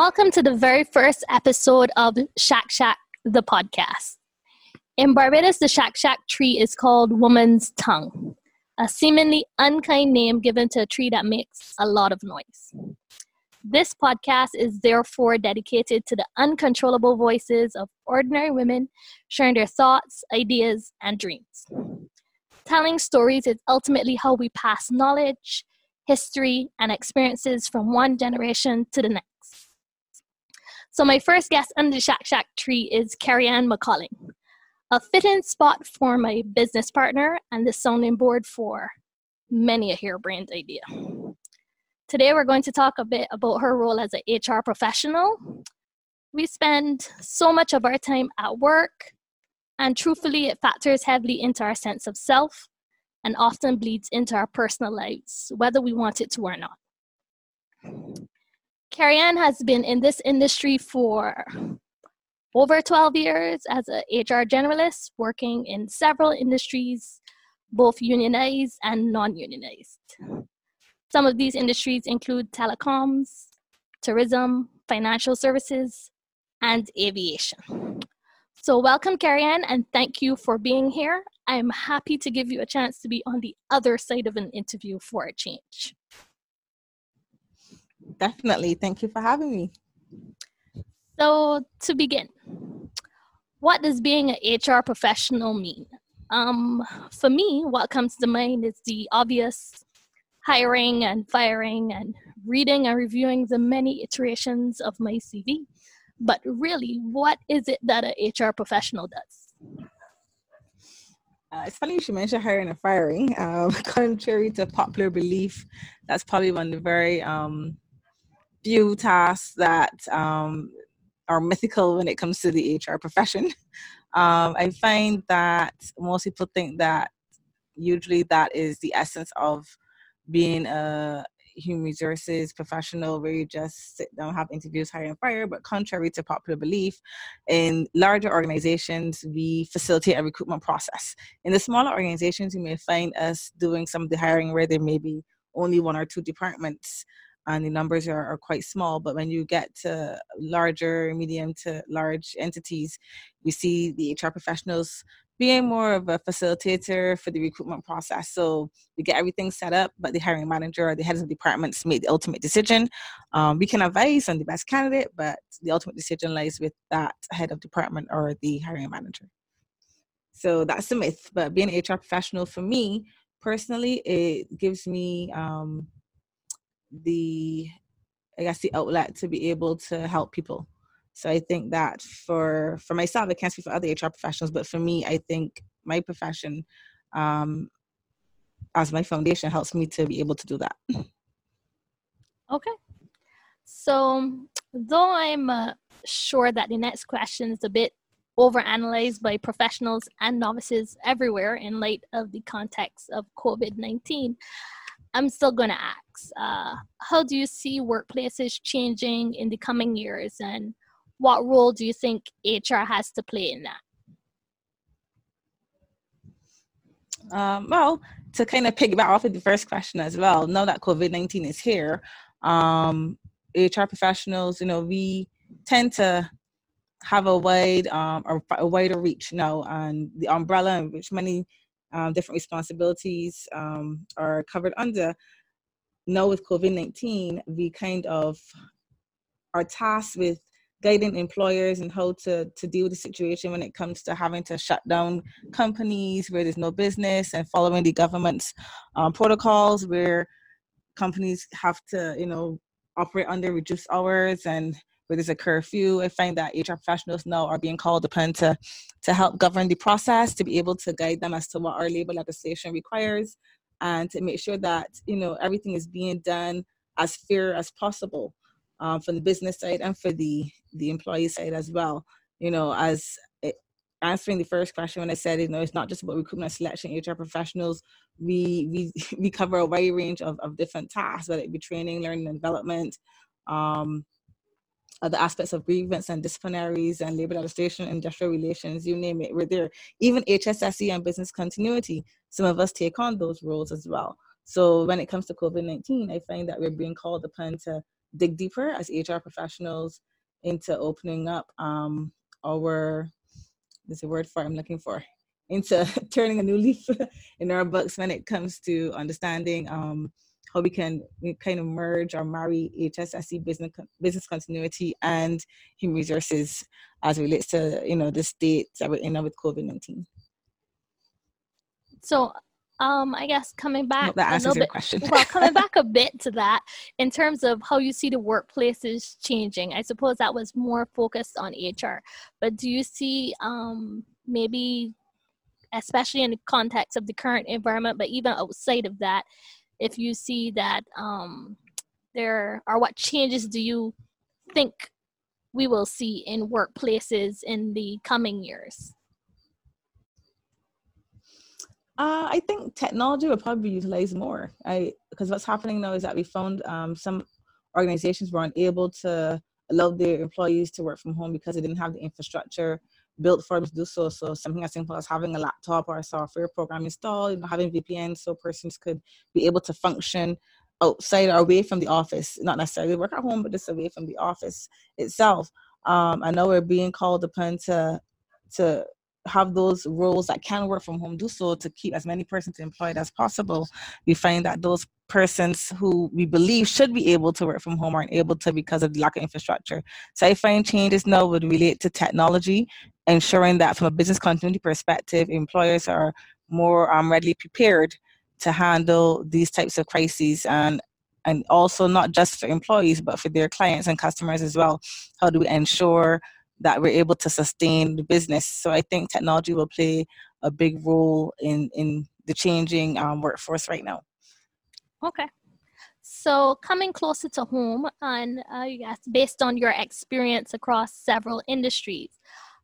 Welcome to the very first episode of Shack Shack, the podcast. In Barbados, the Shack Shack tree is called Woman's Tongue, a seemingly unkind name given to a tree that makes a lot of noise. This podcast is therefore dedicated to the uncontrollable voices of ordinary women sharing their thoughts, ideas, and dreams. Telling stories is ultimately how we pass knowledge, history, and experiences from one generation to the next. So, my first guest under the Shack Shack tree is Carrie Ann McCalling, a fitting spot for my business partner and the sounding board for many a harebrained idea. Today, we're going to talk a bit about her role as an HR professional. We spend so much of our time at work, and truthfully, it factors heavily into our sense of self and often bleeds into our personal lives, whether we want it to or not. Carrie Ann has been in this industry for over 12 years as an HR generalist, working in several industries, both unionized and non unionized. Some of these industries include telecoms, tourism, financial services, and aviation. So, welcome, Carrie Ann, and thank you for being here. I'm happy to give you a chance to be on the other side of an interview for a change. Definitely. Thank you for having me. So, to begin, what does being an HR professional mean? Um, for me, what comes to mind is the obvious hiring and firing and reading and reviewing the many iterations of my CV. But really, what is it that an HR professional does? Uh, it's funny you should mention hiring and firing. Um, contrary to popular belief, that's probably one of the very um, few tasks that um, are mythical when it comes to the HR profession. Um, I find that most people think that usually that is the essence of being a human resources professional where you just sit down, have interviews, hire and fire. But contrary to popular belief, in larger organizations, we facilitate a recruitment process. In the smaller organizations, you may find us doing some of the hiring where there may be only one or two departments and the numbers are, are quite small. But when you get to larger, medium to large entities, we see the HR professionals being more of a facilitator for the recruitment process. So we get everything set up, but the hiring manager or the heads of departments make the ultimate decision. Um, we can advise on the best candidate, but the ultimate decision lies with that head of department or the hiring manager. So that's the myth. But being an HR professional for me personally, it gives me um, the, I guess, the outlet to be able to help people so I think that for for myself, I can't speak for other HR professionals, but for me, I think my profession um, as my foundation helps me to be able to do that. Okay. So though I'm uh, sure that the next question is a bit overanalyzed by professionals and novices everywhere in light of the context of COVID 19, I'm still going to ask uh, how do you see workplaces changing in the coming years and what role do you think HR has to play in that? Um, well, to kind of piggyback off of the first question as well, now that COVID 19 is here, um, HR professionals, you know, we tend to have a wide um, or a wider reach now, and the umbrella in which many um, different responsibilities um, are covered under. Now with COVID nineteen, we kind of are tasked with guiding employers and how to, to deal with the situation when it comes to having to shut down companies where there's no business and following the government's um, protocols where companies have to, you know, operate under reduced hours and where there's a curfew. I find that HR professionals now are being called upon to, to help govern the process, to be able to guide them as to what our labor legislation requires and to make sure that, you know, everything is being done as fair as possible um, from the business side and for the the employee side as well. You know, as it, answering the first question when I said, you know, it's not just about recruitment selection, HR professionals. We we we cover a wide range of, of different tasks, whether it be training, learning and development, um, other aspects of grievance and disciplinaries and labor legislation, industrial relations, you name it, we're there. Even HSSE and business continuity, some of us take on those roles as well. So when it comes to COVID 19, I find that we're being called upon to dig deeper as HR professionals into opening up um, our there's a word for it I'm looking for into turning a new leaf in our books when it comes to understanding um, how we can kind of merge or marry HSSE business business continuity and human resources as relates to you know the state that we're in with COVID nineteen. So um, I guess coming back that answers your bit, question. well, coming back a bit to that, in terms of how you see the workplaces changing, I suppose that was more focused on HR. But do you see um, maybe, especially in the context of the current environment, but even outside of that, if you see that um, there are what changes do you think we will see in workplaces in the coming years? Uh, I think technology will probably be utilized more. I because what's happening now is that we found um, some organizations were unable to allow their employees to work from home because they didn't have the infrastructure built for them to do so. So something as simple as having a laptop or a software program installed, having VPN so persons could be able to function outside or away from the office, not necessarily work at home, but just away from the office itself. Um, I know we're being called upon to to have those roles that can work from home do so to keep as many persons employed as possible. We find that those persons who we believe should be able to work from home aren't able to because of the lack of infrastructure. So i find changes now would relate to technology ensuring that from a business continuity perspective employers are more um, readily prepared to handle these types of crises and and also not just for employees but for their clients and customers as well. How do we ensure that we're able to sustain the business. So I think technology will play a big role in in the changing um, workforce right now. Okay. So coming closer to home, and uh, yes, based on your experience across several industries,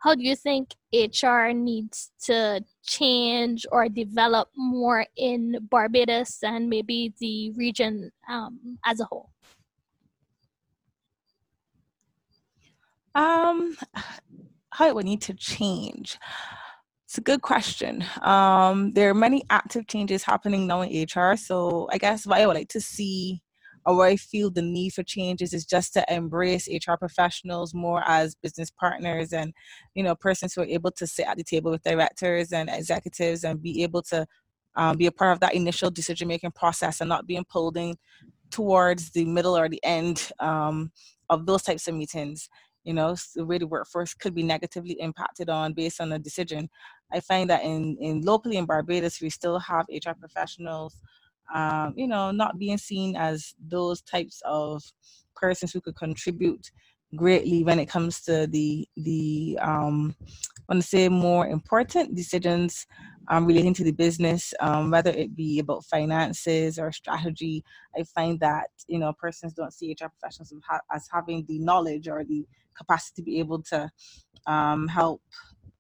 how do you think HR needs to change or develop more in Barbados and maybe the region um, as a whole? Um, how it would need to change. It's a good question. Um, there are many active changes happening now in HR. So I guess what I would like to see or where I feel the need for changes is just to embrace HR professionals more as business partners and, you know, persons who are able to sit at the table with directors and executives and be able to um, be a part of that initial decision making process and not being pulled in towards the middle or the end um, of those types of meetings you know the way the workforce could be negatively impacted on based on a decision. I find that in in locally in barbados we still have hr professionals um, you know not being seen as those types of persons who could contribute greatly when it comes to the the um, I want to say more important decisions um, relating to the business, um, whether it be about finances or strategy. I find that you know persons don't see HR professionals as having the knowledge or the capacity to be able to um, help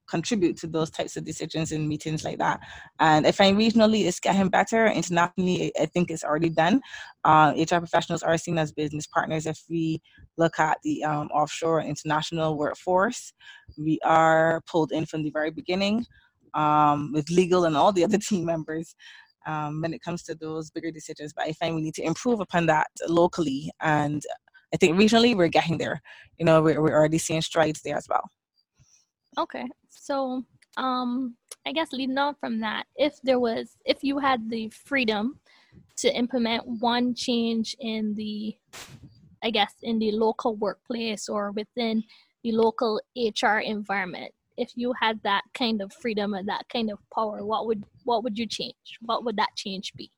contribute to those types of decisions in meetings like that. And I find regionally it's getting better. Internationally, I think it's already done. Uh, HR professionals are seen as business partners. If we look at the um, offshore international workforce, we are pulled in from the very beginning um, with legal and all the other team members. Um, when it comes to those bigger decisions, but I find we need to improve upon that locally and I think regionally we're getting there. You know, we're, we're already seeing strides there as well. Okay. So, um, I guess leading on from that, if there was, if you had the freedom to implement one change in the, I guess, in the local workplace or within the local HR environment, if you had that kind of freedom and that kind of power, what would what would you change? What would that change be?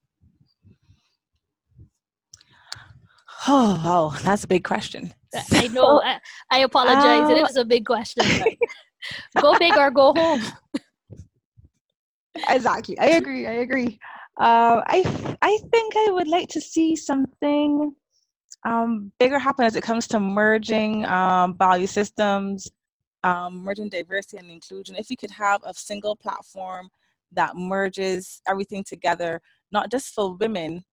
Oh, oh, that's a big question. I know. I, I apologize. was a big question. go big or go home. exactly. I agree. I agree. Uh, I I think I would like to see something um, bigger happen as it comes to merging um, value systems, um, merging diversity and inclusion. If you could have a single platform that merges everything together, not just for women,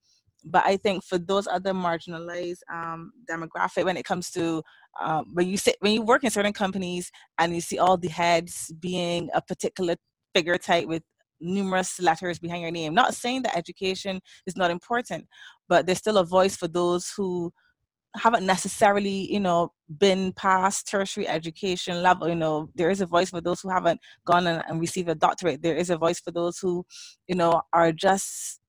but I think for those other marginalized um, demographic, when it comes to uh, when you sit when you work in certain companies and you see all the heads being a particular figure type with numerous letters behind your name. Not saying that education is not important, but there's still a voice for those who haven't necessarily you know been past tertiary education level you know there is a voice for those who haven't gone and, and received a doctorate. There is a voice for those who you know are just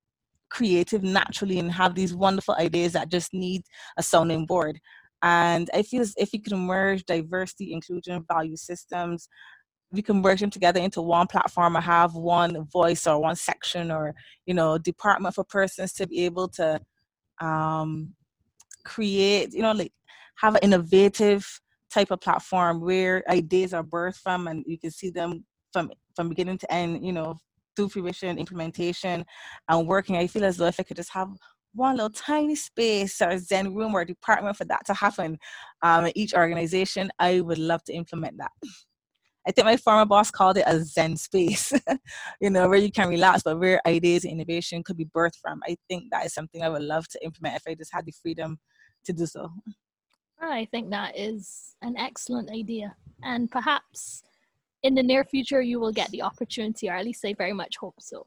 creative naturally and have these wonderful ideas that just need a sounding board. And i feel if you can merge diversity inclusion value systems we can merge them together into one platform or have one voice or one section or you know department for persons to be able to um, create you know like have an innovative type of platform where ideas are birthed from and you can see them from from beginning to end you know through fruition implementation and working i feel as though if i could just have one little tiny space or a zen room or department for that to happen um, in each organization i would love to implement that I think my former boss called it a Zen space, you know, where you can relax, but where ideas and innovation could be birthed from. I think that is something I would love to implement if I just had the freedom to do so. I think that is an excellent idea. And perhaps in the near future, you will get the opportunity, or at least I very much hope so.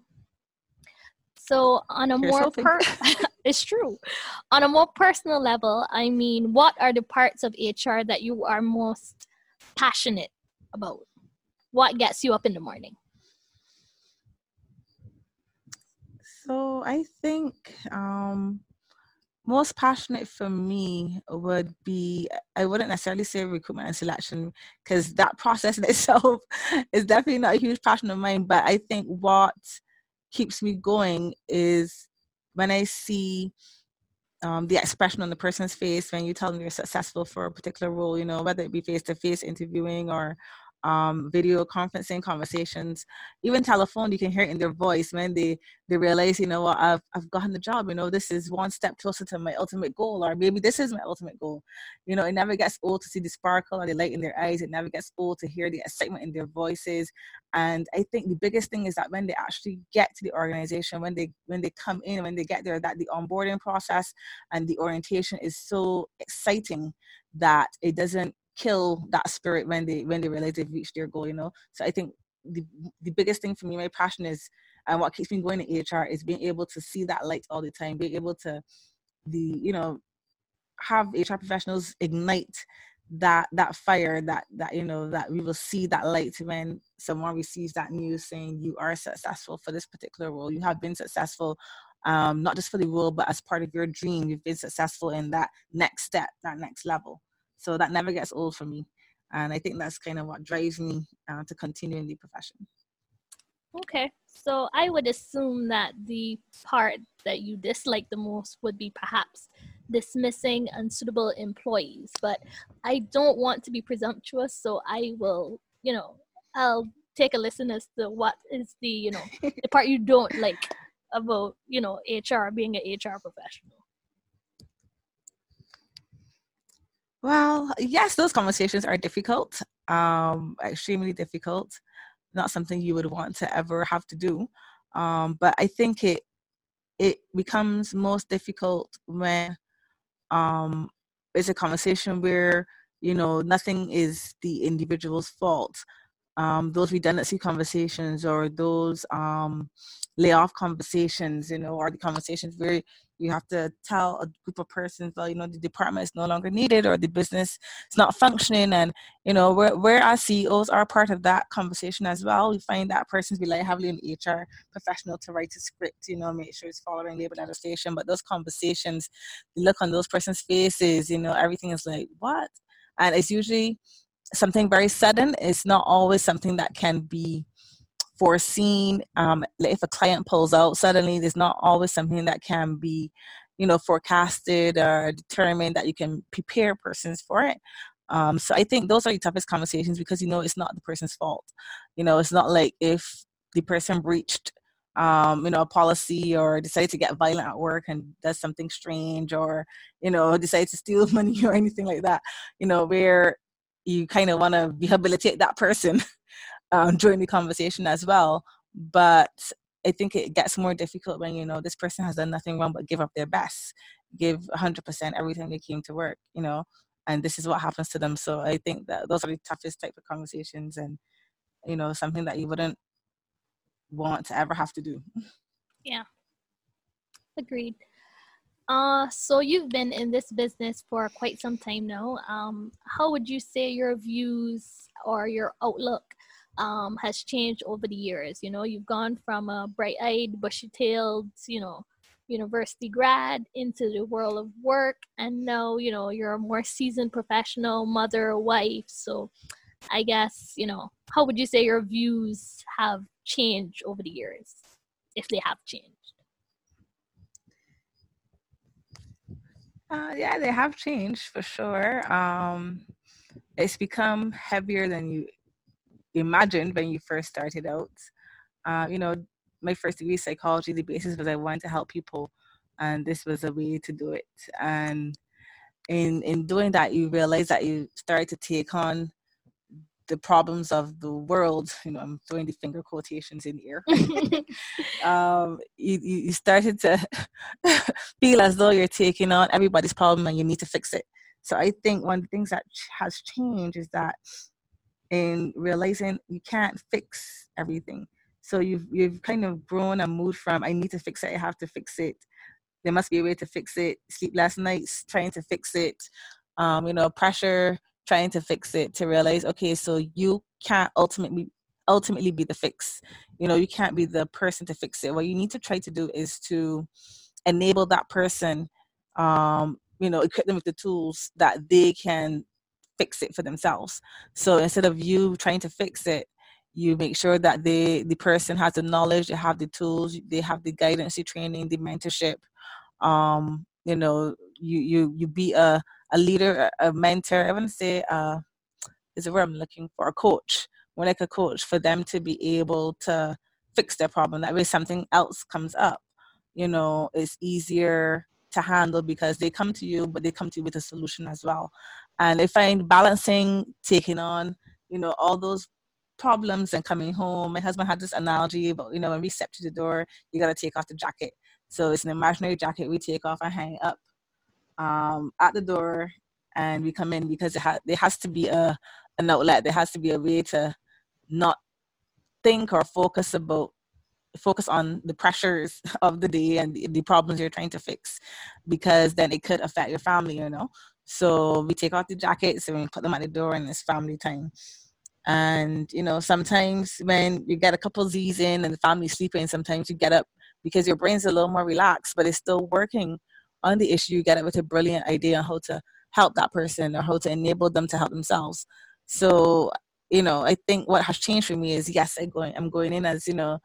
So, on a Here's more per- it's true. On a more personal level, I mean, what are the parts of HR that you are most passionate about? what gets you up in the morning? So I think um, most passionate for me would be I wouldn't necessarily say recruitment and selection because that process in itself is definitely not a huge passion of mine. But I think what keeps me going is when I see um, the expression on the person's face when you tell them you're successful for a particular role, you know, whether it be face to face interviewing or um, video conferencing conversations, even telephone, you can hear it in their voice when they they realize, you know what, I've I've gotten the job. You know, this is one step closer to my ultimate goal, or maybe this is my ultimate goal. You know, it never gets old to see the sparkle or the light in their eyes. It never gets old to hear the excitement in their voices. And I think the biggest thing is that when they actually get to the organization, when they when they come in, when they get there, that the onboarding process and the orientation is so exciting that it doesn't kill that spirit when they when they realize they've reached their goal you know? So i think the the biggest thing for me my passion is and what keeps me going in hr is being able to see that light all the time being able to the you know have hr professionals ignite that that fire that that you know that we will see that light when someone receives that news saying you are successful for this particular role. You have been successful um, not just for the role but as part of your dream you've been successful in that next step that next level so that never gets old for me. And I think that's kind of what drives me uh, to continue in the profession. Okay. So I would assume that the part that you dislike the most would be perhaps dismissing unsuitable employees. But I don't want to be presumptuous, so I will, you know, I'll take a listen as to what is the, you know, the part you don't like about, you know, HR being an HR professional. Well, yes, those conversations are difficult, um, extremely difficult. Not something you would want to ever have to do. Um, but I think it it becomes most difficult when um, it's a conversation where you know nothing is the individual's fault. Um, those redundancy conversations or those um, layoff conversations, you know, or the conversations where you have to tell a group of persons well you know the department is no longer needed or the business is not functioning. And you know where, where our ceos are part of that conversation as well we find that persons rely heavily on hr professional to write a script you know make sure it's following labor legislation. But those conversations look on those persons faces you know everything is like what? And it's usually something very sudden it's not always something that can be foreseen. Um, if a client pulls out suddenly, there's not always something that can be, you know, forecasted or determined that you can prepare persons for it. Um, so I think those are the toughest conversations because you know it's not the person's fault. You know, it's not like if the person breached um, you know, a policy or decided to get violent at work and does something strange or, you know, decides to steal money or anything like that, you know, where you kind of want to rehabilitate that person um, during the conversation as well. But I think it gets more difficult when you know this person has done nothing wrong but give up their best, give 100% everything they came to work, you know, and this is what happens to them. So I think that those are the toughest type of conversations, and you know, something that you wouldn't want to ever have to do. Yeah, agreed. Uh, so you've been in this business for quite some time now. Um, how would you say your views or your outlook um, has changed over the years? You know, you've gone from a bright-eyed, bushy-tailed, you know, university grad into the world of work, and now you know you're a more seasoned professional, mother, wife. So, I guess you know, how would you say your views have changed over the years, if they have changed? Uh, yeah, they have changed for sure. Um, it's become heavier than you imagined when you first started out. Uh, you know, my first degree psychology, the basis was I wanted to help people, and this was a way to do it. And in in doing that, you realize that you start to take on the problems of the world, you know, I'm throwing the finger quotations in here. um, you, you started to feel as though you're taking on everybody's problem and you need to fix it. So I think one of the things that has changed is that in realizing you can't fix everything. So you've you've kind of grown and moved from I need to fix it, I have to fix it. There must be a way to fix it. Sleepless nights trying to fix it. Um, you know, pressure trying to fix it to realize okay so you can't ultimately ultimately be the fix. You know you can't be the person to fix it. What you need to try to do is to enable that person um you know equip them with the tools that they can fix it for themselves. So instead of you trying to fix it you make sure that they the person has the knowledge they have the tools they have the guidance the training the mentorship um you know you you you be a a leader, a mentor. I want to say uh, is a word I'm looking for, a coach. More like a coach for them to be able to fix their problem. That way, something else comes up. You know, it's easier to handle because they come to you, but they come to you with a solution as well. And I find balancing, taking on, you know, all those problems and coming home. My husband had this analogy about, you know, when we step to the door, you got to take off the jacket. So it's an imaginary jacket we take off and hang up um, at the door and we come in because it ha- there has to be a an outlet. There has to be a way to not think or focus about focus on the pressures of the day and the, the problems you're trying to fix because then it could affect your family, you know. So we take off the jackets and we put them at the door and it's family time. And you know, sometimes when you get a couple Z's in and the family's sleeping, sometimes you get up because your brain's a little more relaxed, but it's still working on the issue, you get it with a brilliant idea on how to help that person or how to enable them to help themselves. So, you know, I think what has changed for me is yes, I'm going I'm going in as, you know,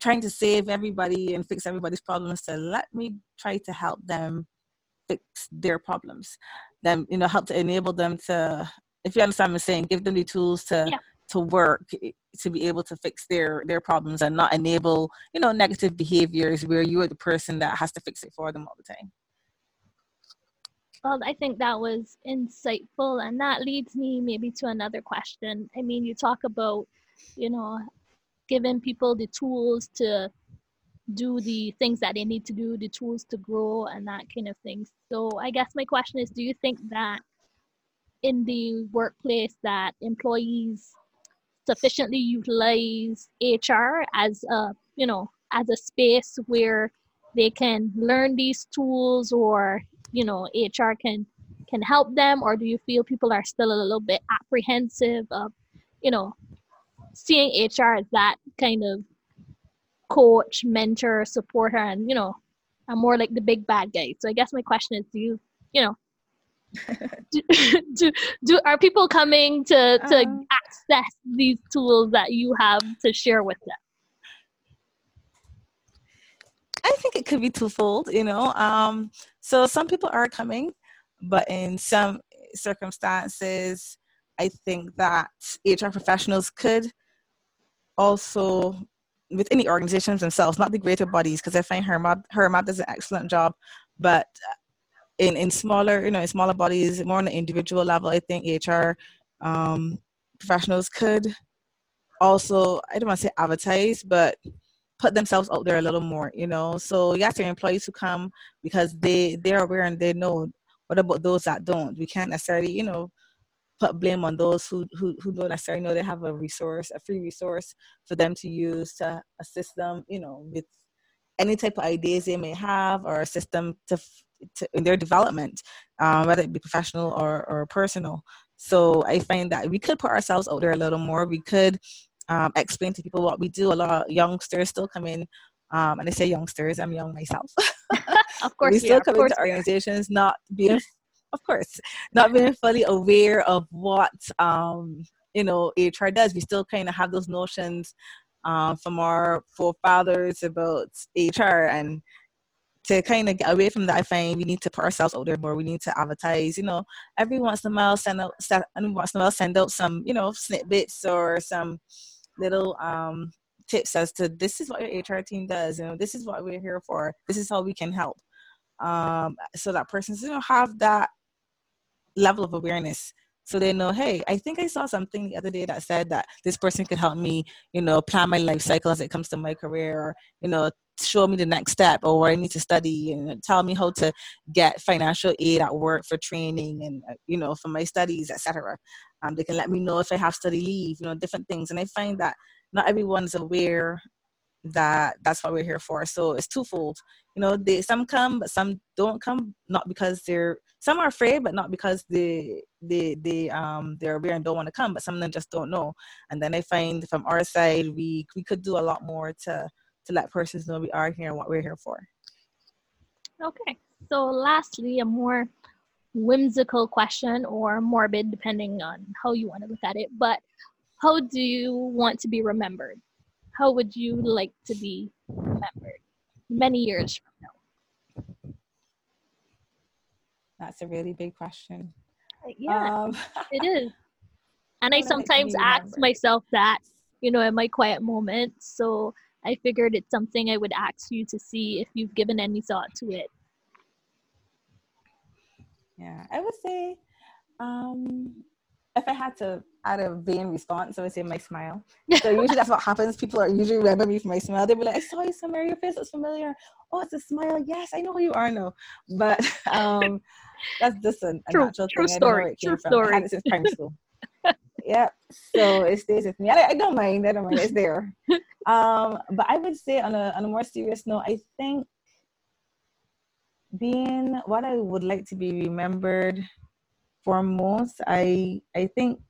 trying to save everybody and fix everybody's problems So let me try to help them fix their problems. Then, you know, help to enable them to if you understand what I'm saying, give them the tools to yeah to work eh, to be able to fix their their problems and not enable you know negative behaviors where you are the person that has to fix it for them all the time. Well i think that was insightful and that leads me maybe to another question. I mean you talk about you know giving people the tools to do the things that they need to do the tools to grow and that kind of thing. So i guess my question is do you think that in the workplace that employees sufficiently utilize HR as a you know as a space where they can learn these tools or you know HR can can help them or do you feel people are still a little bit apprehensive of you know seeing HR as that kind of coach, mentor, supporter and you know I'm more like the big bad guy. So I guess my question is do you you know do, do, do are people coming to to um, access these tools that you have to share with them? I think it could be twofold, you know. Um, so some people are coming, but in some circumstances, I think that HR professionals could also, with any organizations themselves, not the greater bodies, because I find Hermod, Hermod does an excellent job, but in in smaller you know in smaller bodies more on an individual level i think hr um, professionals could also i don't want to say advertise but put themselves out there a little more you know? So yes there are employees who come because they they're aware and they know what about those that don't. We can't necessarily you know put blame on those who, who who don't necessarily know they have a resource a free resource for them to use to assist them you know with any type of ideas they may have or a system to to, in their development, um, whether it be professional or, or personal. So I find that we could put ourselves out there a little more. We could um, explain to people what we do. A lot of youngsters still come in, um, and I say youngsters, I'm young myself. of course, we still are, come into organizations not being, of course, not being fully aware of what um, you know HR does. We still kind of have those notions um, from our forefathers about HR and to kind of get away from that, find we need to put ourselves out there more. We need to advertise, you know, every once in a while send out, every once in a while send out some, you know, snippets or some little um, tips as to this is what your HR team does, you know, this is what we're here for, this is how we can help. Um, so that person's, you know, have that level of awareness so they know hey i think i saw something the other day that said that this person could help me you know plan my life cycle as it comes to my career or you know show me the next step or where i need to study and tell me how to get financial aid at work for training and uh, you know for my studies etc um, they can let me know if i have study leave you know different things. And i find that not everyone's aware that that's what we're here for. So it's twofold. You know they some come but some don't come not because they're some are afraid but not because they they they um they're aware and don't want to come but some of them just don't know. And then i find from our side we we could do a lot more to to let persons know we are here and what we're here for. Okay so lastly a more whimsical question or morbid depending on how you want to look at it but how do you want to be remembered? How would you like to be remembered many years from now? That's a really big question. Yeah, um, it is. And I sometimes ask myself that, you know, in my quiet moments. So I figured it's something I would ask you to see if you've given any thought to it. Yeah, I would say um, if I had to add a vain response, I would say my smile. So usually that's what happens. People are usually remember me for my smile. They'll be like, I saw you somewhere, your face looks familiar. Oh, it's a smile. Yes, I know who you are now. But um, that's just a, a true, natural true thing. Story, I don't know where it came true from. Story. I had it since primary school. yeah. So it stays with me. I, I, don't mind. I don't mind. It's there. Um, but I would say on a on a more serious note, I think being what I would like to be remembered for most, I I think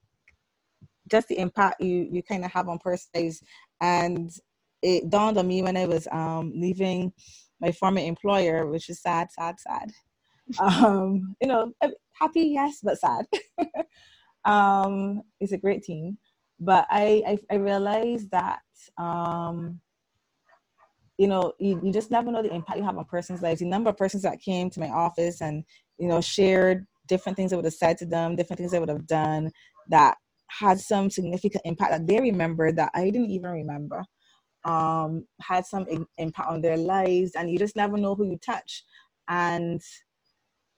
just the impact you you kind of have on persons and it dawned on me when I was um, leaving my former employer, which is sad, sad, sad. Um, you know, happy, yes, but sad. um, it's a great team, but I I, I realized that um, you know you, you just never know the impact you have on person's lives. The number of persons that came to my office and you know shared different things I would have said to them, different things I would have done that had some significant impact that they remember that I didn't even remember. Um, had some impact on their lives, and you just never know who you touch. And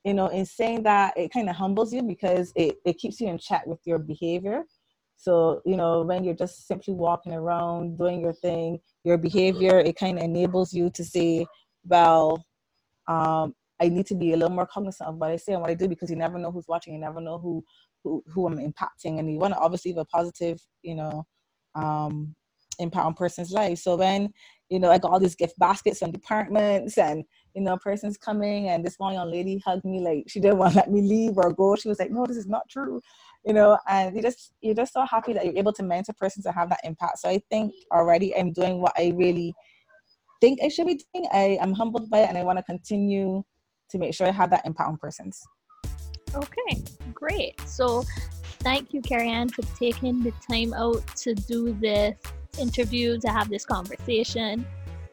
you know, in saying that, it kind of humbles you because it, it keeps you in check with your behavior. So, you know, when you're just simply walking around doing your thing, your behavior, it kind of enables you to say, well, um, I need to be a little more cognizant of what I say and what I do because you never know who's watching, you never know who who, who I'm impacting, and you want to obviously have a positive, you know, um, impact on person's life. So when you know I got all these gift baskets from departments, and you know, person's coming, and this one young lady hugged me like she didn't want to let me leave or go. She was like, "No, this is not true," you know, and you just you're just so happy that you're able to mentor persons and have that impact. So I think already I'm doing what I really think I should be doing. I am humbled by it, and I want to continue to make sure I have that impact on persons. Okay, great. So thank you, Carrie Ann, for taking the time out to do this interview, to have this conversation.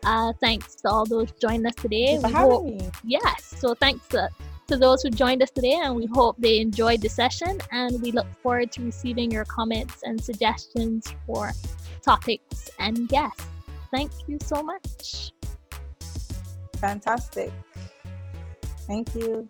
Uh, thanks to all those joining us today. for having hope, me. Yes. So thanks to, to those who joined us today, and we hope they enjoyed the session. And we look forward to receiving your comments and suggestions for topics and guests. Thank you so much. Fantastic. Thank you.